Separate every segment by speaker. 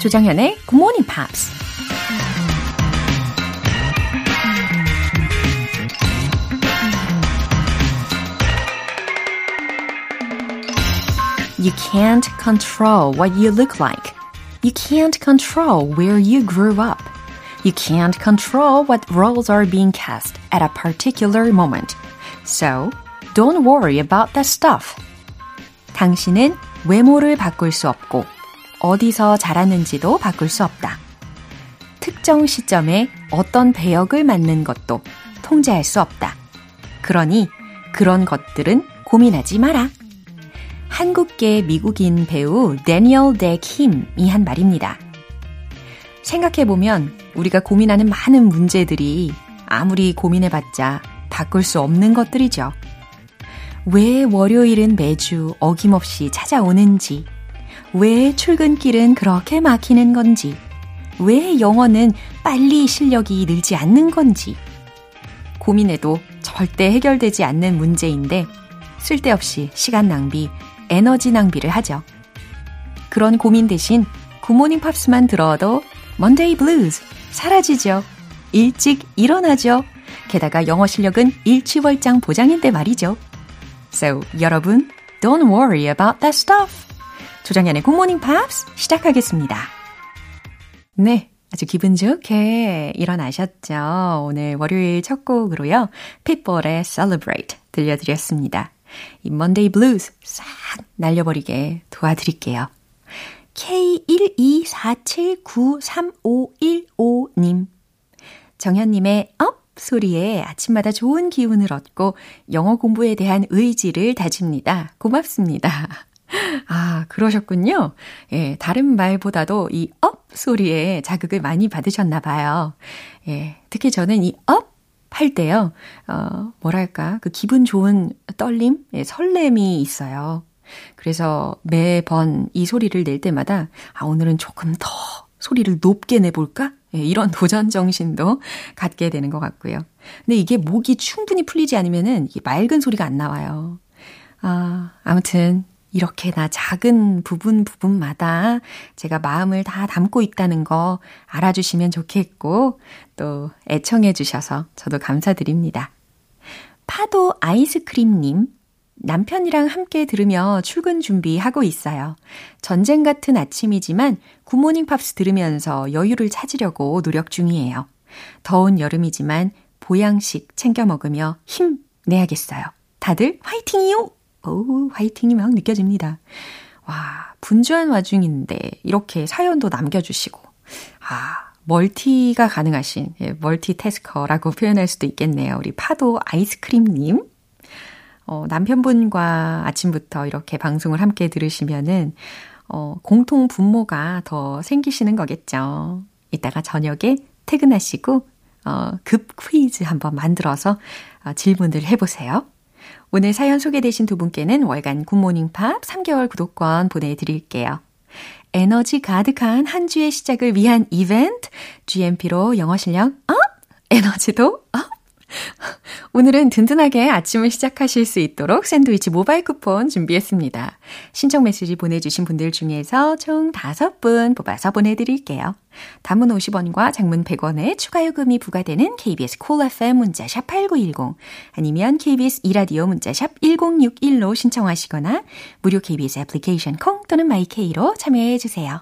Speaker 1: 조정현의 Good Morning Pops. You can't control what you look like. You can't control where you grew up. You can't control what roles are being cast at a particular moment. So, don't worry about that stuff. 당신은 외모를 바꿀 수 없고, 어디서 자랐는지도 바꿀 수 없다. 특정 시점에 어떤 배역을 맡는 것도 통제할 수 없다. 그러니 그런 것들은 고민하지 마라. 한국계 미국인 배우 데니얼 데 킴이 한 말입니다. 생각해보면 우리가 고민하는 많은 문제들이 아무리 고민해봤자 바꿀 수 없는 것들이죠. 왜 월요일은 매주 어김없이 찾아오는지, 왜 출근길은 그렇게 막히는 건지, 왜 영어는 빨리 실력이 늘지 않는 건지, 고민해도 절대 해결되지 않는 문제인데, 쓸데없이 시간 낭비, 에너지 낭비를 하죠. 그런 고민 대신 굿모닝 팝스만 들어도 Monday blues 사라지죠. 일찍 일어나죠. 게다가 영어 실력은 일취월장 보장인데 말이죠. So, 여러분, don't worry about that stuff. 조정연의 굿모닝 팝스 시작하겠습니다. 네, 아주 기분 좋게 일어나셨죠? 오늘 월요일 첫 곡으로요. Pitbull의 Celebrate 들려드렸습니다. 이 Monday blues 싹 날려버리게 도와드릴게요. K124793515님. 정현님의 up 소리에 아침마다 좋은 기운을 얻고 영어 공부에 대한 의지를 다집니다. 고맙습니다. 아, 그러셨군요. 예, 다른 말보다도 이 up 소리에 자극을 많이 받으셨나 봐요. 예, 특히 저는 이 up 할 때요, 어, 뭐랄까, 그 기분 좋은 떨림, 예, 설렘이 있어요. 그래서 매번 이 소리를 낼 때마다, 아, 오늘은 조금 더 소리를 높게 내볼까? 예, 이런 도전 정신도 갖게 되는 것 같고요. 근데 이게 목이 충분히 풀리지 않으면은 이 맑은 소리가 안 나와요. 아, 아무튼 이렇게나 작은 부분 부분마다 제가 마음을 다 담고 있다는 거 알아주시면 좋겠고, 또 애청해 주셔서 저도 감사드립니다. 파도 아이스크림님, 남편이랑 함께 들으며 출근 준비하고 있어요. 전쟁 같은 아침이지만 굿모닝 팝스 들으면서 여유를 찾으려고 노력 중이에요. 더운 여름이지만 보양식 챙겨 먹으며 힘 내야겠어요. 다들 화이팅이요! 오, 화이팅이 막 느껴집니다. 와, 분주한 와중인데 이렇게 사연도 남겨주시고, 아, multi가 가능하신, 예, multitasker라고 표현할 수도 있겠네요. 우리 파도 아이스크림님. 어, 남편분과 아침부터 이렇게 방송을 함께 들으시면은, 어, 공통 분모가 더 생기시는 거겠죠. 이따가 저녁에 퇴근하시고, 어, 급 퀴즈 한번 만들어서 어, 질문을 해보세요. 오늘 사연 소개되신 두 분께는 월간 굿모닝 팝 3개월 구독권 보내드릴게요. 에너지 가득한 한 주의 시작을 위한 이벤트, GMP로 영어 실력 up! 에너지도 up! 오늘은 든든하게 아침을 시작하실 수 있도록 샌드위치 모바일 쿠폰 준비했습니다. 신청 메시지 보내주신 분들 중에서 총 5분 뽑아서 보내드릴게요. 단문 50원과 장문 100원의 추가 요금이 부과되는 KBS 콜 cool FM 문자샵 8910 아니면 KBS 2라디오 문자샵 1061로 신청하시거나 무료 KBS 애플리케이션 콩 또는 마이케이로 참여해 주세요.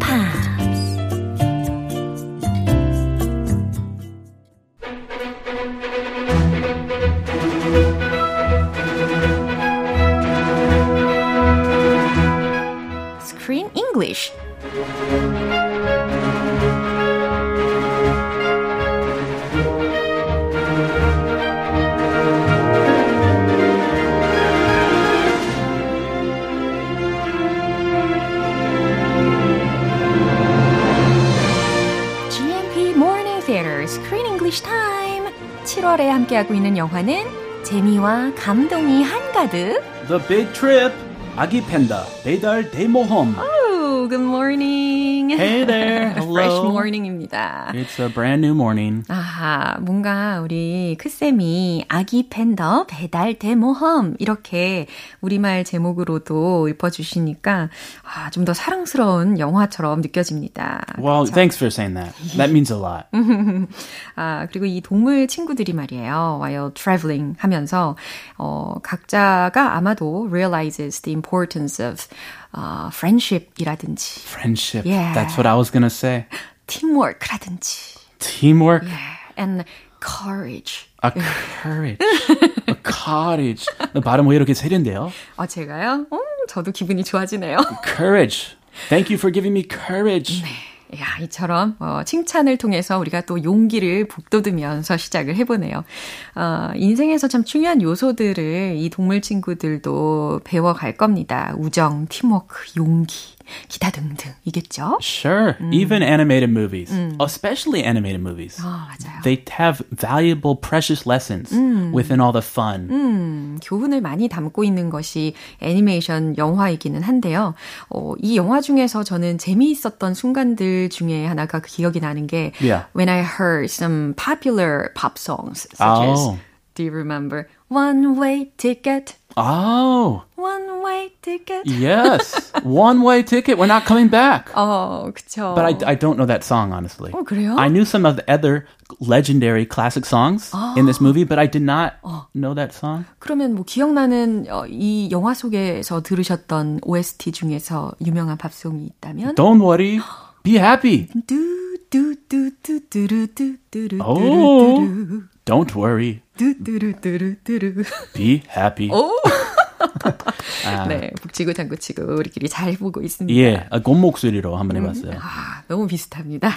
Speaker 1: English. GMP Morning Theater Screen English Time. 10월에 함께하고 있는 영화는 재미와 감동이 한가득.
Speaker 2: The Big Trip. 아기 팬다 배달 대모험.
Speaker 1: Oh, good morning.
Speaker 2: Hey there. Hello.
Speaker 1: Fresh morning입니다.
Speaker 2: It's a brand new morning.
Speaker 1: 아 하, 뭔가 우리 크쌤이 아기 팬더 배달 대모험 이렇게 우리말 제목으로도 읊어주시니까 아, 좀 더 사랑스러운 영화처럼 느껴집니다.
Speaker 2: Well,
Speaker 1: 그렇죠?
Speaker 2: thanks for saying that. That means a lot.
Speaker 1: 아, 그리고 이 동물 친구들이 말이에요. while traveling 하면서 어, 각자가 아마도 realizes the importance of 어, friendship이라든지
Speaker 2: Friendship.
Speaker 1: Yeah.
Speaker 2: That's what I was going to say.
Speaker 1: teamwork라든지
Speaker 2: Teamwork.
Speaker 1: And courage.
Speaker 2: A courage. a cottage. 발음 왜 이렇게 세련돼요?
Speaker 1: 어, 제가요? 어, 저도 기분이 좋아지네요.
Speaker 2: Courage. Thank you for giving me courage.
Speaker 1: 야, 이처럼 어, 칭찬을 통해서 우리가 또 용기를 북돋으면서 시작을 해보네요. 어, 인생에서 참 중요한 요소들을 이 동물 친구들도 배워갈 겁니다. 우정, 팀워크, 용기, 기타 등등이겠죠?
Speaker 2: Sure. Even animated movies, especially animated movies,
Speaker 1: 아, 맞아요.
Speaker 2: they have valuable, precious lessons within all the fun.
Speaker 1: 음, 교훈을 많이 담고 있는 것이 애니메이션 영화이기는 한데요. 어, 이 영화 중에서 저는 재미있었던 순간들 중에 하나가 기억이 나는 게
Speaker 2: Yeah.
Speaker 1: when I heard some popular pop songs such as
Speaker 2: Oh.
Speaker 1: Do you remember One Way Ticket?
Speaker 2: Oh,
Speaker 1: One Way Ticket?
Speaker 2: yes. One way ticket. We're not coming back.
Speaker 1: 어, 그쵸.
Speaker 2: But I, I don't know that song, honestly.
Speaker 1: 어, 그래요?
Speaker 2: I knew some of the other legendary classic songs in this movie, but I did not know that song.
Speaker 1: 그러면 뭐 기억나는 어, 이 영화 속에서 들으셨던 OST 중에서 유명한 팝송이 있다면?
Speaker 2: Don't worry. Be happy.
Speaker 1: 뚜뚜뚜뚜루뚜뚜루
Speaker 2: Oh. Don't worry.
Speaker 1: 뚜뚜루뚜루뚜루
Speaker 2: Be happy.
Speaker 1: 네, 북치고 장구치고 우리끼리 잘 보고 있습니다.
Speaker 2: 예, 아, 곰 목소리로 한번 해봤어요.
Speaker 1: 아, 너무 비슷합니다.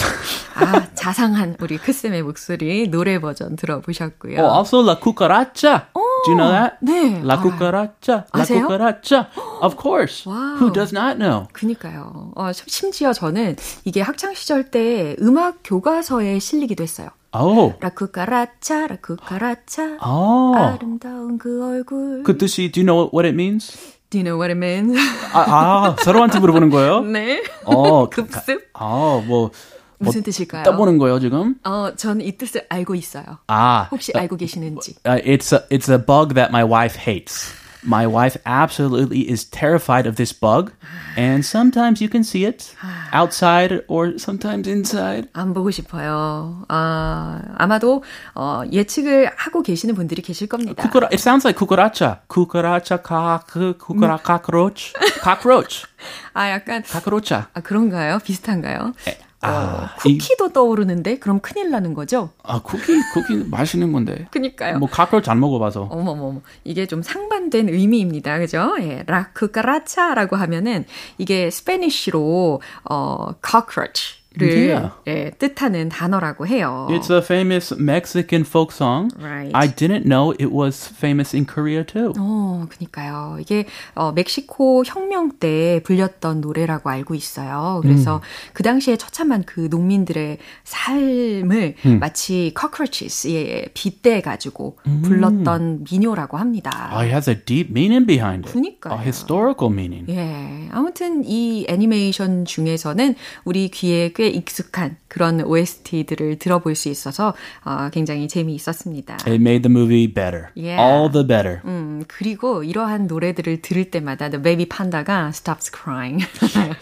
Speaker 1: 아, 자상한 우리 크쌤의 목소리 노래 버전 들어보셨고요.
Speaker 2: Oh, also La Cucaracha. Do you know that?
Speaker 1: 네,
Speaker 2: La
Speaker 1: 알아요.
Speaker 2: Cucaracha. La
Speaker 1: 아세요?
Speaker 2: Cucaracha. Of course.
Speaker 1: Wow.
Speaker 2: Who does not know?
Speaker 1: 그니까요. 어, 심지어 저는 이게 학창 시절 때 음악 교과서에 실리기도 했어요.
Speaker 2: Oh.
Speaker 1: 라쿠카라차, 라쿠카라차.
Speaker 2: Oh.
Speaker 1: 아름다운 그 얼굴.
Speaker 2: 그 뜻이, do you know what it means?
Speaker 1: Do you know what it means?
Speaker 2: 아, 아 서로한테 물어보는 거예요?
Speaker 1: 네.
Speaker 2: 어,
Speaker 1: 급습?
Speaker 2: 아, 뭐,
Speaker 1: 무슨 뜻일까요?
Speaker 2: 떠보는 거예요, 지금?
Speaker 1: 어, 저는 이 뜻을 알고 있어요.
Speaker 2: 아,
Speaker 1: 혹시 알고 계시는지.
Speaker 2: uh, it's a, it's a bug that my wife hates. My wife absolutely is terrified of this bug, and sometimes you can see it outside or sometimes inside.
Speaker 1: 안 보고 싶어요. 아, 아마도 어, 예측을 하고 계시는 분들이 계실 겁니다.
Speaker 2: Kukura, it sounds like cucaracha. Cucaracha, cock, cucaracha, cockroach, cockroach,
Speaker 1: 아, 약간
Speaker 2: cockroacha.
Speaker 1: 아, 그런가요? 비슷한가요? 어,
Speaker 2: 아, 이-
Speaker 1: 쿠키도 떠오르는데 그럼 큰일 나는 거죠?
Speaker 2: 아, 쿠키, 쿠키 맛있는 건데.
Speaker 1: 그니까요.
Speaker 2: 뭐 cockroach 안 먹어봐서.
Speaker 1: 어머머머. 이게 좀 상반된 의미입니다. 그죠? 예. 라쿠카라차라고 하면은 이게 스페니쉬로 어 cockroach 를. 예, 뜻하는 단어라고 해요.
Speaker 2: It's a famous Mexican folk song.
Speaker 1: Right.
Speaker 2: I didn't know it was famous in Korea too.
Speaker 1: 어, 그니까요. 이게, 어, 멕시코 혁명 때 불렸던 노래라고 알고 있어요. 그래서 그 당시에 처참한 그 농민들의 삶을 마치 cockroaches에 빗대 가지고 불렀던 민요라고 합니다.
Speaker 2: Oh, it has a deep meaning behind it.
Speaker 1: 그니까요.
Speaker 2: A historical meaning.
Speaker 1: 예. 아무튼 이 애니메이션 중에서는 우리 귀에 꽤 익숙한 그런 OST들을 들어볼 수 있어서 어, 굉장히 재미있었습니다.
Speaker 2: It made the movie better.
Speaker 1: Yeah.
Speaker 2: All the better.
Speaker 1: 음, 그리고 이러한 노래들을 들을 때마다 The Baby Panda가 stops crying.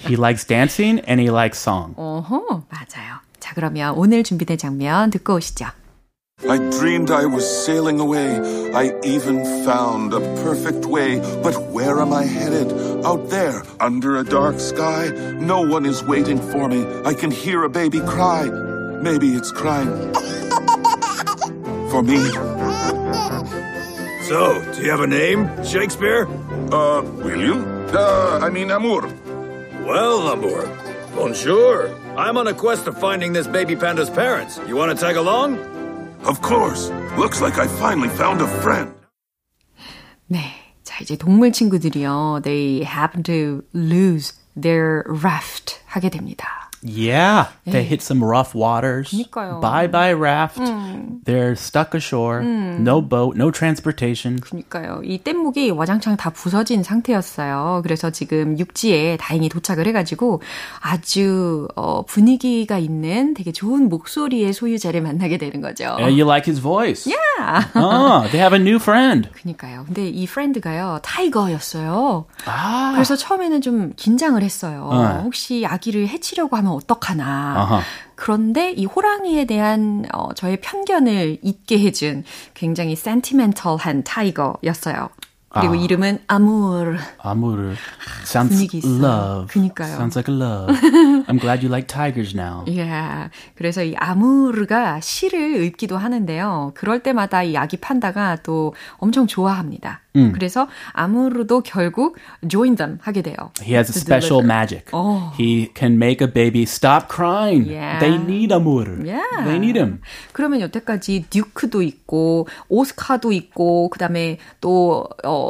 Speaker 2: He likes dancing and he likes song.
Speaker 1: 어허, 맞아요. 자, 그러면 오늘 준비된 장면 듣고 오시죠.
Speaker 3: I dreamed I was sailing away. I even found a perfect way. But where am I headed? Out there, under a dark sky. No one is waiting for me. I can hear a baby cry. Maybe it's crying for me.
Speaker 4: So, do you have a name, Shakespeare?
Speaker 3: Uh, William? Uh, I mean, Amour.
Speaker 4: Well, Amour. Bonjour. I'm on a quest of finding this baby panda's parents. You want to tag along?
Speaker 3: Of course. Looks like I finally found a friend.
Speaker 1: 네. 자, 이제 동물 친구들이요. They happen to lose their raft 하게 됩니다.
Speaker 2: Yeah, they hit some rough waters.
Speaker 1: 그니까요.
Speaker 2: Bye bye raft. They're stuck ashore. No boat, no transportation.
Speaker 1: 그러니까요. 이 뗏목이 와장창 다 부서진 상태였어요. 그래서 지금 육지에 다행히 도착을 해가지고 아주 어, 분위기가 있는 되게 좋은 목소리의 소유자를 만나게 되는 거죠.
Speaker 2: And you like his voice.
Speaker 1: Yeah.
Speaker 2: Oh, they have a new friend.
Speaker 1: 그니까요. 근데 이 프렌드가요, 타이거였어요.
Speaker 2: Ah.
Speaker 1: 그래서 처음에는 좀 긴장을 했어요.
Speaker 2: 네.
Speaker 1: 혹시 아기를 해치려고 하면 어떡하나.
Speaker 2: 아하.
Speaker 1: 그런데 이 호랑이에 대한 어, 저의 편견을 잊게 해준 굉장히 센티멘털한 타이거였어요. 그리고
Speaker 2: 아.
Speaker 1: 이름은 아무르.
Speaker 2: Amuru. Sounds
Speaker 1: 분위기 있어요.
Speaker 2: love.
Speaker 1: 그니까요.
Speaker 2: Sounds like love. I'm glad you like tigers now.
Speaker 1: 예. 그래서 이 아무르가 시를 읊기도 하는데요. 그럴 때마다 이 아기 판다가 또 엄청 좋아합니다.
Speaker 2: 음.
Speaker 1: 그래서 아무르도 결국 join them 하게 돼요.
Speaker 2: He has a special magic.
Speaker 1: Oh.
Speaker 2: He can make a baby stop crying.
Speaker 1: Yeah.
Speaker 2: They need Amur.
Speaker 1: Yeah.
Speaker 2: They need him.
Speaker 1: 그러면 여태까지 듀크도 있고 오스카도 있고 그다음에 또 어,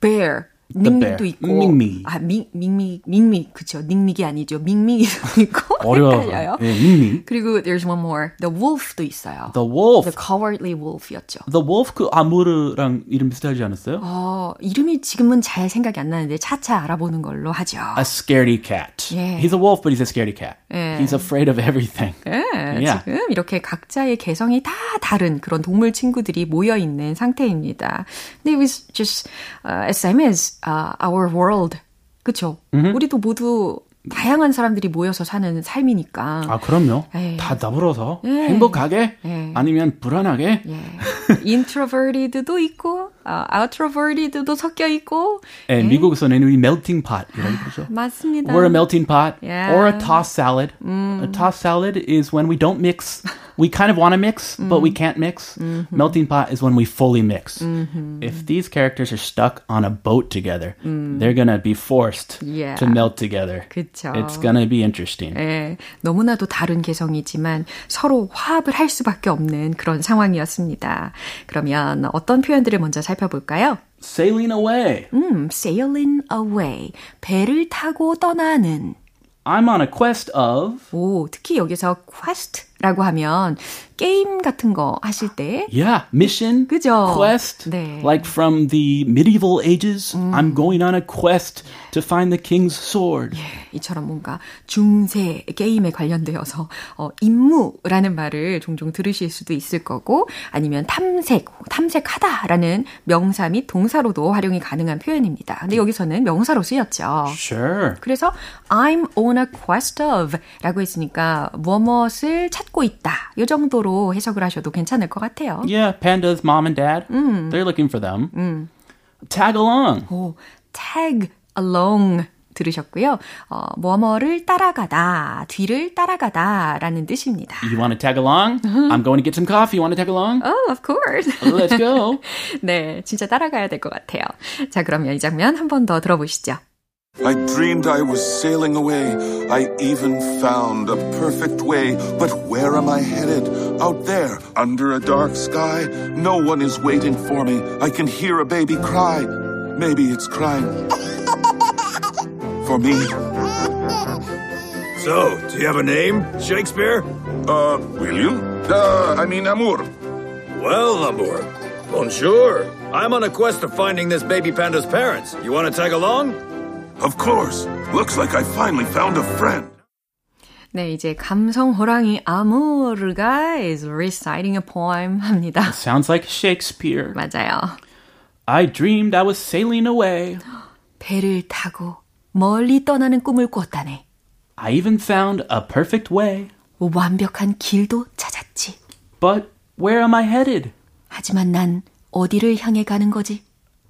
Speaker 1: bear
Speaker 2: bear.
Speaker 1: 있고
Speaker 2: 밍밍.
Speaker 1: 아 밍, 밍 밍 밍밍 그쵸 닝믹이 아니죠 밍밍이도 있고
Speaker 2: 어려워요. 예, 밍밍.
Speaker 1: 그리고 there's one more the wolf도 있어요.
Speaker 2: The wolf.
Speaker 1: The cowardly wolf였죠.
Speaker 2: The wolf 그 아무르랑 이름 비슷하지 않았어요?
Speaker 1: 어, 이름이 지금은 잘 생각이 안 나는데 차차 알아보는 걸로 하죠.
Speaker 2: A scaredy cat.
Speaker 1: Yeah.
Speaker 2: He's a wolf, but he's a scaredy cat.
Speaker 1: Yeah.
Speaker 2: He's afraid of everything.
Speaker 1: 예,
Speaker 2: Yeah.
Speaker 1: 지금 이렇게 각자의 개성이 다 다른 그런 동물 친구들이 모여 있는 상태입니다. it was just uh, as same as uh, our world. 그쵸? 우리도 모두 다양한 사람들이 모여서 사는 삶이니까.
Speaker 2: 아, 그럼요.
Speaker 1: 에이.
Speaker 2: 다 더불어서
Speaker 1: 예.
Speaker 2: 행복하게
Speaker 1: 예.
Speaker 2: 아니면 불안하게
Speaker 1: 예. introverted도 있고, 어, outroverted도 섞여 있고.
Speaker 2: 예, 미국에서는 우리 melting pot이라고 그러죠.
Speaker 1: 맞습니다.
Speaker 2: We're a melting pot
Speaker 1: Yeah.
Speaker 2: or a tossed salad. A tossed salad is when we don't mix. We kind of want to mix, but we can't mix. Melting pot is when we fully mix. If these characters are stuck on a boat together, they're going to be forced
Speaker 1: Yeah.
Speaker 2: to melt together.
Speaker 1: 그쵸.
Speaker 2: It's to be interesting.
Speaker 1: 예, 너무나도 다른 개성이지만 서로 화합을 할 수밖에 없는 그런 상황이었습니다. 그러면 어떤 표현들을 먼저 살펴볼까요?
Speaker 2: Sailing away.
Speaker 1: 음, sailing away. 배를 타고 떠나는.
Speaker 2: I'm on a quest of.
Speaker 1: 오, 특히 여기서 quest라고 하면 게임 같은 거 하실 때
Speaker 2: Yeah, mission,
Speaker 1: 그죠?
Speaker 2: quest,
Speaker 1: 네.
Speaker 2: like from the medieval ages. I'm going on a quest To find the king's sword.
Speaker 1: 이처럼 뭔가 중세 게임에 관련되어서 어, 임무라는 말을 종종 들으실 수도 있을 거고 아니면 탐색, 탐색하다라는 명사 및 동사로도 활용이 가능한 표현입니다. 근데 여기서는 명사로 쓰였죠.
Speaker 2: Sure.
Speaker 1: 그래서 I'm on a quest of 라고 했으니까 무엇을 찾고 있다. 이 정도로 해석을 하셔도 괜찮을 것 같아요.
Speaker 2: Yeah, Panda's mom and dad. They're looking for them. Tag along.
Speaker 1: 오, tag along 들으셨고요. 어, 뭐뭐를 따라가다, 뒤를 따라가다 라는 뜻입니다.
Speaker 2: You want to tag along? I'm going to get some coffee. You want to tag along?
Speaker 1: Oh, of course.
Speaker 2: Let's go.
Speaker 1: 네, 진짜 따라가야 될 것 같아요. 자, 그러면 이 장면 한 번 더 들어보시죠.
Speaker 3: I dreamed I was sailing away. I even found a perfect way. But where am I headed? Out there, under a dark sky. No one is waiting for me. I can hear a baby cry. Maybe it's crying for me.
Speaker 4: So, do you have a name, Shakespeare?
Speaker 3: Uh, William? Uh, I mean Amour.
Speaker 4: Well, Amour. Bonjour. I'm on a quest of finding this baby panda's parents. You want to tag along?
Speaker 3: Of course. Looks like I finally found a friend.
Speaker 1: 네, 이제 감성 호랑이 아무르가 is reciting a poem 합니다.
Speaker 2: Sounds like Shakespeare.
Speaker 1: 맞아요.
Speaker 2: I dreamed I was sailing away.
Speaker 1: 배를 타고 멀리 떠나는 꿈을 꿨다네.
Speaker 2: I even found a perfect way.
Speaker 1: 완벽한 길도 찾았지.
Speaker 2: But where am I headed?
Speaker 1: 하지만 난 어디를 향해 가는 거지?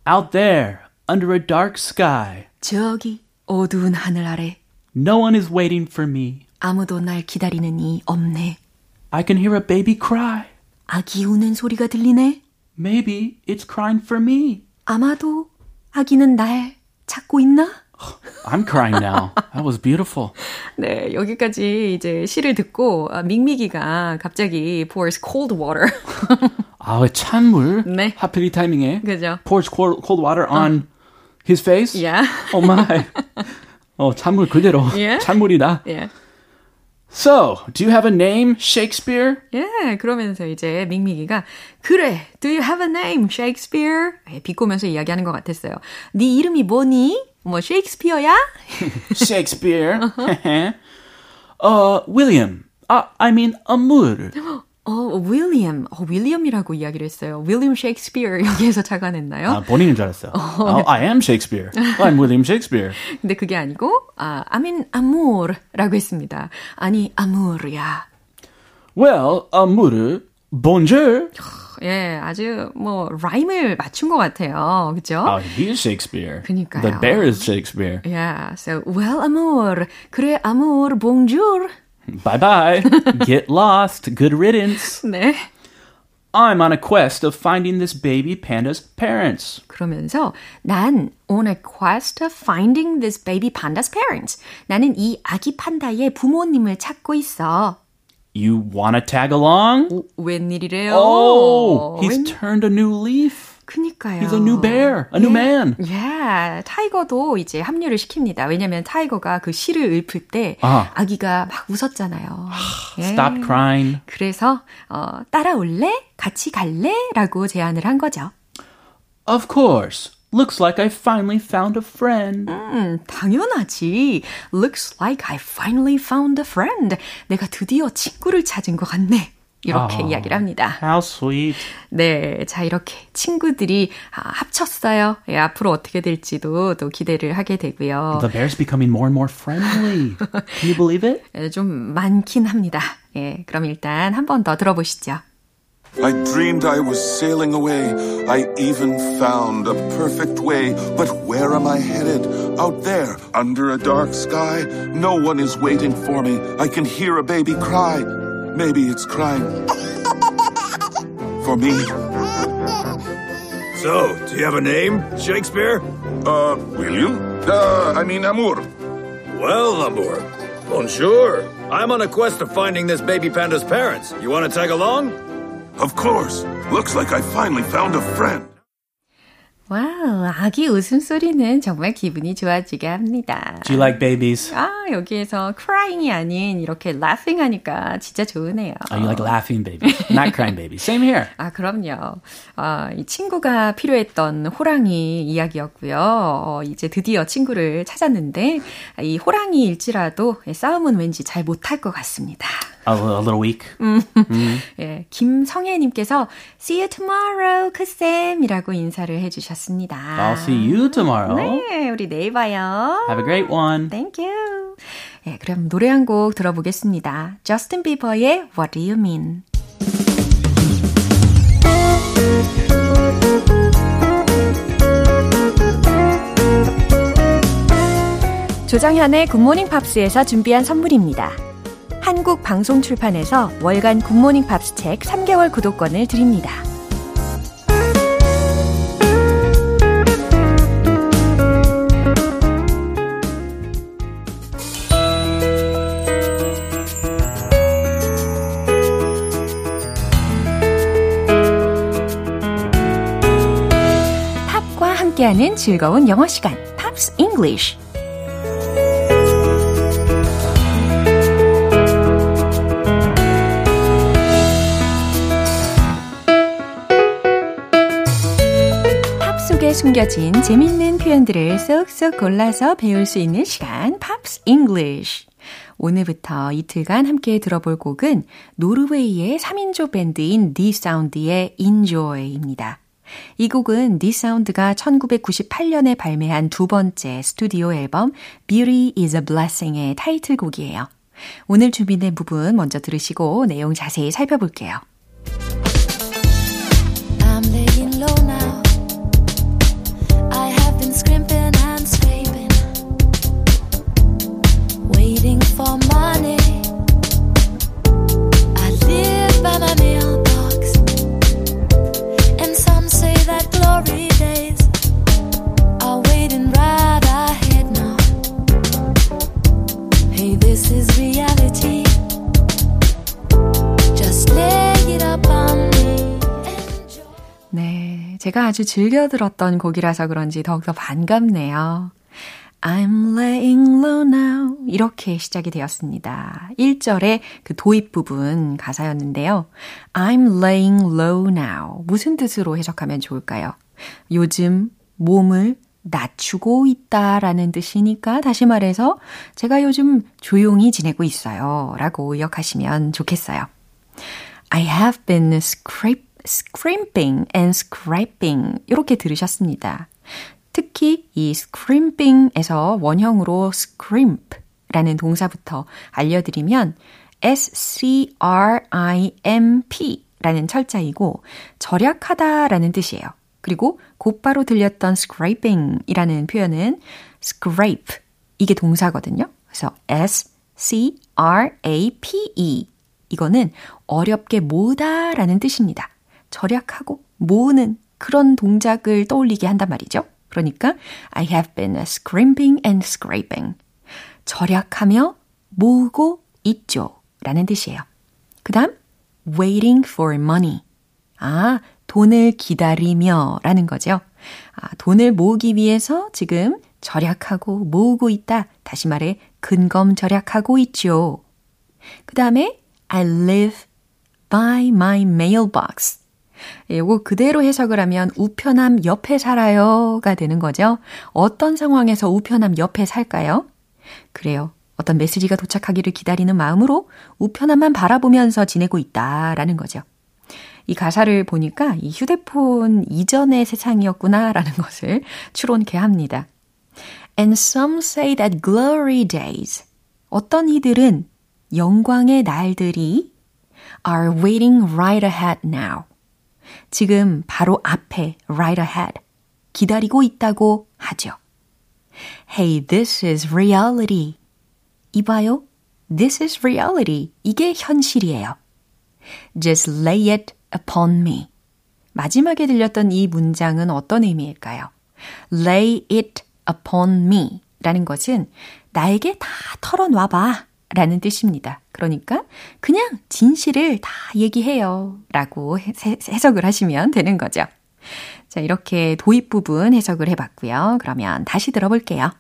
Speaker 2: Out there, under a dark sky.
Speaker 1: 저기 어두운 하늘 아래
Speaker 2: No one is waiting for me.
Speaker 1: 아무도 날 기다리는 이 없네.
Speaker 2: I can hear a baby cry.
Speaker 1: 아기 우는 소리가 들리네.
Speaker 2: Maybe it's crying for me.
Speaker 1: 아마도 아기는 날 찾고 있나?
Speaker 2: I'm crying now. That was beautiful.
Speaker 1: 네, 여기까지 이제 시를 듣고 아, 밍미기가 갑자기 pours cold water.
Speaker 2: 아, 찬물.
Speaker 1: 네.
Speaker 2: 하필 이 타이밍에.
Speaker 1: 그죠?
Speaker 2: Pours cold, cold water on his face.
Speaker 1: Yeah.
Speaker 2: Oh my. 어, 찬물 그대로.
Speaker 1: Yeah.
Speaker 2: 찬물이다.
Speaker 1: 예.
Speaker 2: So, do you have a name, Shakespeare?
Speaker 1: 예, 그러면서 이제 밍밍이가 그래, do you have a name, Shakespeare? 예, 비꼬면서 이야기하는 것 같았어요. 네 이름이 뭐니? 뭐 셰익스피어야?
Speaker 2: Shakespeare. uh, William. Uh, I mean, Amour.
Speaker 1: 어, 윌리엄. 어, 윌리엄이라고 이야기를 했어요. 윌리엄 셰익스피어 여기에서 착안했나요?
Speaker 2: 아, 본인인 줄 알았어요. oh, I am Shakespeare. I'm William Shakespeare.
Speaker 1: 근데 그게 아니고, 아, I mean, amour라고 했습니다. 아니, amour야.
Speaker 2: Well, amour, bonjour.
Speaker 1: 예, 아주 뭐 라임을 맞춘 것 같아요. 그죠?
Speaker 2: Oh, he is Shakespeare.
Speaker 1: 그니까요.
Speaker 2: The bear is Shakespeare.
Speaker 1: Yeah, so well, amour. 그래, amour, bonjour.
Speaker 2: Bye bye. Get lost. Good riddance.
Speaker 1: 네.
Speaker 2: I'm on a quest of finding this baby panda's parents.
Speaker 1: 그러면서 난 on a quest of finding this baby panda's parents. 나는 이 아기 판다의 부모님을 찾고 있어.
Speaker 2: You wanna tag along?
Speaker 1: 오, 웬일이래요?
Speaker 2: Oh, he's
Speaker 1: 웬...
Speaker 2: turned a new leaf.
Speaker 1: 그니까요.
Speaker 2: He's a new bear, a new man.
Speaker 1: Yeah, 타이거도 이제 합류를 시킵니다. 왜냐면 타이거가 그 시를 읊을 때
Speaker 2: 아.
Speaker 1: 아기가 막 웃었잖아요.
Speaker 2: Stop crying.
Speaker 1: 그래서 어, 따라올래? 같이 갈래? 라고 제안을 한 거죠.
Speaker 2: Of course. Looks like I finally found a friend.
Speaker 1: 음, 당연하지. Looks like I finally found a friend. 내가 드디어 친구를 찾은 것 같네. 이렇게
Speaker 2: 아,
Speaker 1: 이야기를 합니다.
Speaker 2: How sweet.
Speaker 1: 네, 자 이렇게 친구들이 아, 합쳤어요. 예, 앞으로 어떻게 될지도 또 기대를 하게 되고요.
Speaker 2: The bear's becoming more and more friendly. Can you believe it?
Speaker 1: 예, 좀 많긴 합니다. 예, 그럼 일단 한 번 더 들어보시죠.
Speaker 3: I dreamed I was sailing away. I even found a perfect way. But where am I headed? Out there, under a dark sky. No one is waiting for me. I can hear a baby cry. Maybe it's crying for me.
Speaker 4: So, do you have a name, Shakespeare?
Speaker 3: Uh, William? Uh, I mean, Amour.
Speaker 4: Well, Amour. Bonjour. I'm on a quest of finding this baby panda's parents. You want to tag along?
Speaker 3: Of course. Looks like I finally found a friend.
Speaker 1: 와우, 아기 웃음소리는 정말 기분이 좋아지게 합니다.
Speaker 2: Do you like babies?
Speaker 1: 아, 여기에서 crying이 아닌 이렇게 laughing 하니까 진짜 좋으네요.
Speaker 2: Oh, you like laughing babies, not crying babies. Same here.
Speaker 1: 아, 그럼요. 아, 이 친구가 필요했던 호랑이 이야기였고요. 어, 이제 드디어 친구를 찾았는데, 이 호랑이일지라도 싸움은 왠지 잘 못할 것 같습니다.
Speaker 2: A, a little weak.
Speaker 1: 예, 김성혜님께서 See you tomorrow, 크쌤이라고 인사를 해주셨습니다.
Speaker 2: I'll see you tomorrow.
Speaker 1: 네, 우리 내일 봐요.
Speaker 2: Have a great one.
Speaker 1: Thank you. 예, 그럼 노래 한 곡 들어보겠습니다. 저스틴 비버의 What Do You Mean? 조정현의 굿모닝 팝스에서 준비한 선물입니다. 한국 방송 출판에서 월간 굿모닝 팝스 책 3개월 구독권을 드립니다. 팝과 함께하는 즐거운 영어 시간, Pops English. 속에 숨겨진 재밌는 표현들을 쏙쏙 골라서 배울 수 있는 시간, Pops English. 오늘부터 이틀간 함께 들어볼 곡은 노르웨이의 3인조 밴드인 디사운드의 Enjoy입니다. 이 곡은 디사운드가 1998년에 발매한 두 번째 스튜디오 앨범 Beauty is a Blessing의 타이틀곡이에요. 오늘 준비된 부분 먼저 들으시고 내용 자세히 살펴볼게요.
Speaker 5: I'm laying low now.
Speaker 1: 제가 아주 즐겨 들었던 곡이라서 그런지 더욱더 반갑네요. I'm laying low now. 이렇게 시작이 되었습니다. 1절의 그 도입 부분 가사였는데요. I'm laying low now. 무슨 뜻으로 해석하면 좋을까요? 요즘 몸을 낮추고 있다라는 뜻이니까 다시 말해서 제가 요즘 조용히 지내고 있어요. 라고 기억하시면 좋겠어요. I have been scrape, scrimping and scraping. 이렇게 들으셨습니다. 특히 이 scrimping에서 원형으로 scrimp 라는 동사부터 알려드리면 S-C-R-I-M-P 라는 철자이고 절약하다 라는 뜻이에요. 그리고 곧바로 들렸던 scraping 이라는 표현은 scrape 이게 동사거든요. 그래서 S-C-R-A-P-E 이거는 어렵게 모으다 라는 뜻입니다. 절약하고 모으는 그런 동작을 떠올리게 한단 말이죠. 그러니까 I have been scrimping and scraping. 절약하며 모으고 있죠. 라는 뜻이에요. 그 다음 waiting for money. 아, 돈을 기다리며 라는 거죠. 아, 돈을 모으기 위해서 지금 절약하고 모으고 있다. 다시 말해 근검 절약하고 있죠. 그 다음에 I live by my mailbox. 이거 그대로 해석을 하면 우편함 옆에 살아요가 되는 거죠. 어떤 상황에서 우편함 옆에 살까요? 그래요. 어떤 메시지가 도착하기를 기다리는 마음으로 우편함만 바라보면서 지내고 있다라는 거죠. 이 가사를 보니까 이 휴대폰 이전의 세상이었구나라는 것을 추론케 합니다. And some say that glory days. 어떤 이들은 영광의 날들이 are waiting right ahead now. 지금 바로 앞에 right ahead 기다리고 있다고 하죠. Hey, this is reality. 이봐요. This is reality. 이게 현실이에요. Just lay it upon me. 마지막에 들렸던 이 문장은 어떤 의미일까요? Lay it upon me 라는 것은 나에게 다 털어놔봐 라는 뜻입니다. 그러니까 그냥 진실을 다 얘기해요 라고 해석을 하시면 되는 거죠. 자, 이렇게 도입 부분 해석을 해봤고요. 그러면 다시 들어볼게요.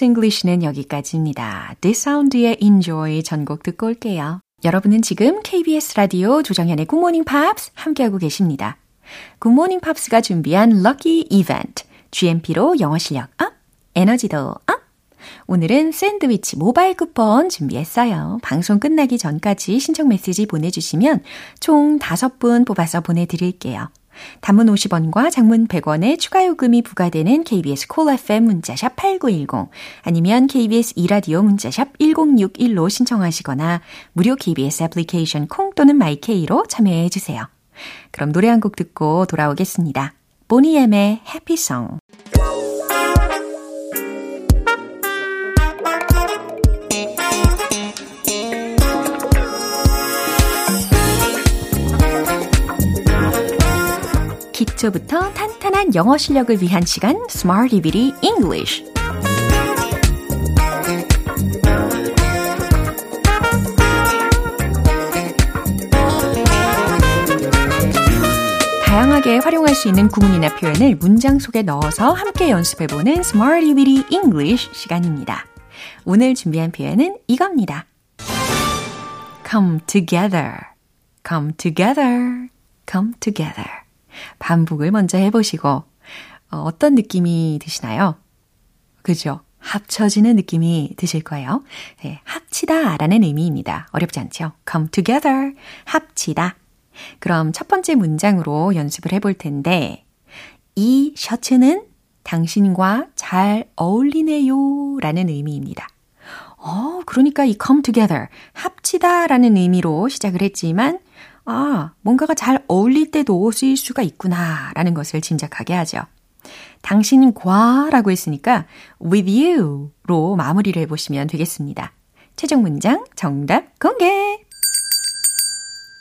Speaker 1: Pops English는 여기까지입니다. 디사운드의 Enjoy 전곡 듣고 올게요. 여러분은 지금 KBS 라디오 조정현의 굿모닝 팝스 함께하고 계십니다. 굿모닝 팝스가 준비한 lucky 이벤트 GMP로 영어 실력 up, 에너지도 up. 오늘은 샌드위치 모바일 쿠폰 준비했어요. 방송 끝나기 전까지 신청 메시지 보내주시면 총 5분 뽑아서 보내드릴게요. 단문 50원과 장문 100원의 추가 요금이 부과되는 KBS 콜 cool FM 문자샵 8910 아니면 KBS 이라디오 문자샵 1061로 신청하시거나 무료 KBS 애플리케이션 콩 또는 마이케이로 참여해 주세요. 그럼 노래 한 곡 듣고 돌아오겠습니다. 보니엠의 해피송 기초부터 탄탄한 영어 실력을 위한 시간 Smarty Bitty English 다양하게 활용할 수 있는 구문이나 표현을 문장 속에 넣어서 함께 연습해보는 Smarty Bitty English 시간입니다. 오늘 준비한 표현은 이겁니다. come together, come together, come together. 반복을 먼저 해보시고 어, 어떤 느낌이 드시나요? 그죠? 합쳐지는 느낌이 드실 거예요. 네, 합치다 라는 의미입니다. 어렵지 않죠? come together, 합치다. 그럼 첫 번째 문장으로 연습을 해볼 텐데, 이 셔츠는 당신과 잘 어울리네요 라는 의미입니다. 어, 그러니까 이 come together, 합치다 라는 의미로 시작을 했지만, 아, 뭔가가 잘 어울릴 때도 쓰일 수가 있구나 라는 것을 짐작하게 하죠. 당신과라고 했으니까 with you로 마무리를 해보시면 되겠습니다. 최종 문장 정답 공개!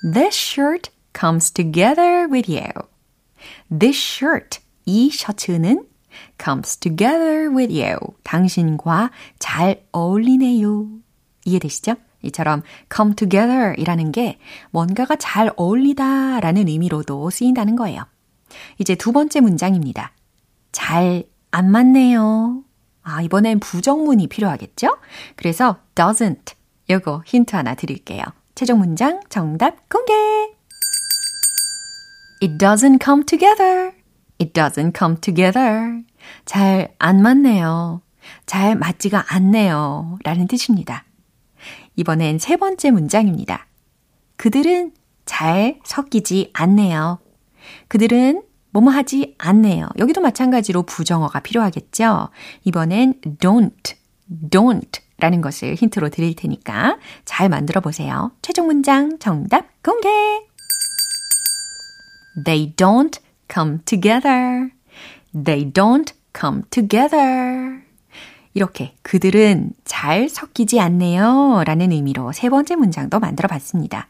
Speaker 1: This shirt comes together with you. This shirt, 이 셔츠는 comes together with you. 당신과 잘 어울리네요. 이해되시죠? 이처럼 come together 이라는 게 뭔가가 잘 어울리다 라는 의미로도 쓰인다는 거예요. 이제 두 번째 문장입니다. 잘 안 맞네요. 아, 이번엔 부정문이 필요하겠죠? 그래서 doesn't. 요거 힌트 하나 드릴게요. 최종 문장 정답 공개! It doesn't come together. It doesn't come together. 잘 안 맞네요. 잘 맞지가 않네요. 라는 뜻입니다. 이번엔 세 번째 문장입니다. 그들은 잘 섞이지 않네요. 그들은 뭐뭐 하지 않네요. 여기도 마찬가지로 부정어가 필요하겠죠? 이번엔 don't, don't 라는 것을 힌트로 드릴 테니까 잘 만들어 보세요. 최종 문장 정답 공개! They don't come together. They don't come together. 이렇게 그들은 잘 섞이지 않네요. 라는 의미로 세 번째 문장도 만들어 봤습니다.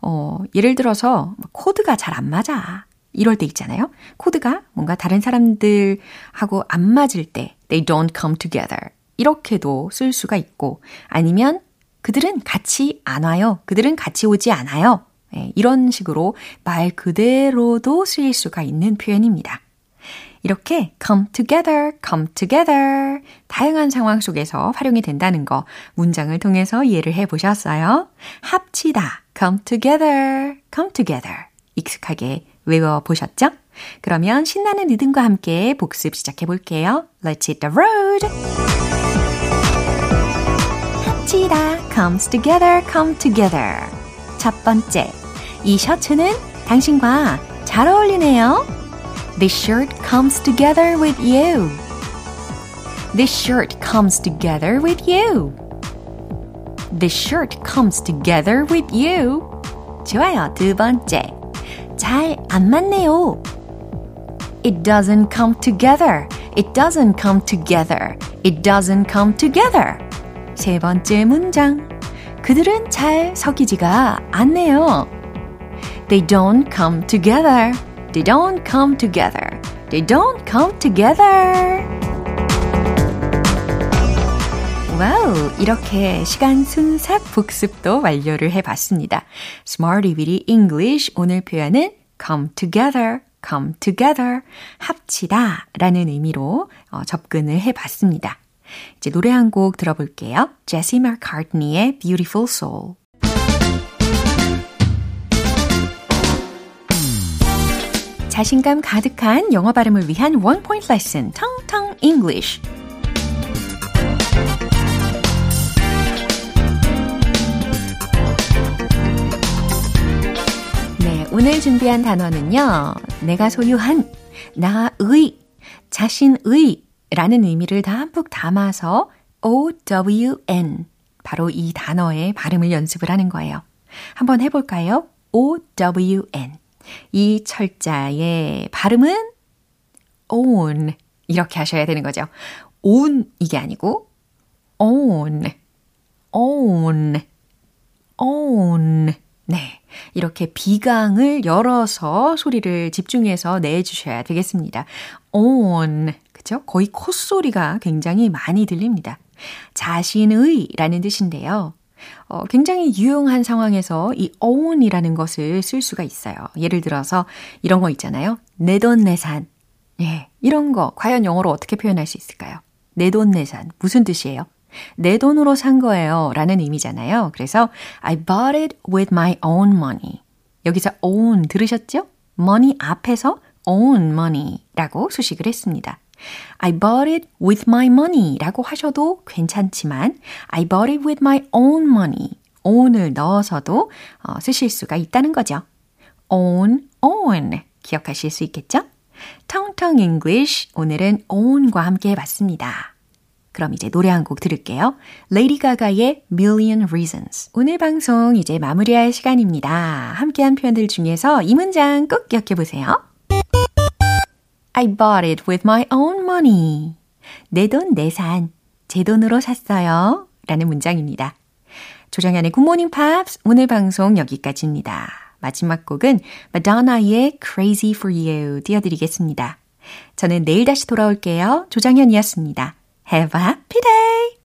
Speaker 1: 어, 예를 들어서 코드가 잘 안 맞아. 이럴 때 있잖아요. 코드가 뭔가 다른 사람들하고 안 맞을 때 they don't come together. 이렇게도 쓸 수가 있고 아니면 그들은 같이 안 와요. 그들은 같이 오지 않아요. 네, 이런 식으로 말 그대로도 쓰일 수가 있는 표현입니다. 이렇게 come together, come together 다양한 상황 속에서 활용이 된다는 거 문장을 통해서 이해를 해 보셨어요? 합치다, come together, come together 익숙하게 외워 보셨죠? 그러면 신나는 리듬과 함께 복습 시작해 볼게요. Let's hit the road! 합치다 comes together, come together. 첫 번째, 이 셔츠는 당신과 잘 어울리네요. This shirt comes together with you. This shirt comes together with you. This shirt comes together with you. 좋아요. 두 번째. 잘 안 맞네요. It doesn't come together. It doesn't come together. It doesn't come together. 세 번째 문장. 그들은 잘 섞이지가 않네요. They don't come together. They don't come together. They don't come together. 와우, 이렇게 시간 순삭 복습도 완료를 해봤습니다. Smarty English 오늘 표현은 come together, come together, 합치다 라는 의미로 어, 접근을 해봤습니다. 이제 노래 한 곡 들어볼게요. 제시 마카트니의 Beautiful Soul. 자신감 가득한 영어 발음을 위한 원 포인트 레슨, 텅텅 English. 네, 오늘 준비한 단어는요. 내가 소유한, 나의, 자신의 라는 의미를 담뿍 담아서 O-W-N. 바로 이 단어의 발음을 연습을 하는 거예요. 한번 해볼까요? O-W-N. 이 철자의 발음은 own. 이렇게 하셔야 되는 거죠. own 이게 아니고 own. own. own. 네. 이렇게 비강을 열어서 소리를 집중해서 내주셔야 되겠습니다. own. 그죠? 거의 콧소리가 굉장히 많이 들립니다. 자신의 라는 뜻인데요. 어, 굉장히 유용한 상황에서 이 own이라는 것을 쓸 수가 있어요. 예를 들어서 이런 거 있잖아요. 내돈내산. 예, 이런 거 과연 영어로 어떻게 표현할 수 있을까요? 내돈내산 무슨 뜻이에요? 내 돈으로 산 거예요 라는 의미잖아요. 그래서 I bought it with my own money. 여기서 own 들으셨죠? money 앞에서 own money라고 수식을 했습니다. I bought it with my money 라고 하셔도 괜찮지만 I bought it with my own money own을 넣어서도 어, 쓰실 수가 있다는 거죠. own, own 기억하실 수 있겠죠? 텅텅 English 오늘은 own과 함께 해봤습니다. 그럼 이제 노래 한 곡 들을게요. 레이디 가가의 Million Reasons. 오늘 방송 이제 마무리할 시간입니다. 함께한 표현들 중에서 이 문장 꼭 기억해 보세요. I bought it with my own money. 내 돈, 내 산. 제 돈으로 샀어요. 라는 문장입니다. 조정현의 굿모닝 팝스 오늘 방송 여기까지입니다. 마지막 곡은 마도나의 Crazy for You 띄워드리겠습니다. 저는 내일 다시 돌아올게요. 조정현이었습니다. Have a happy day!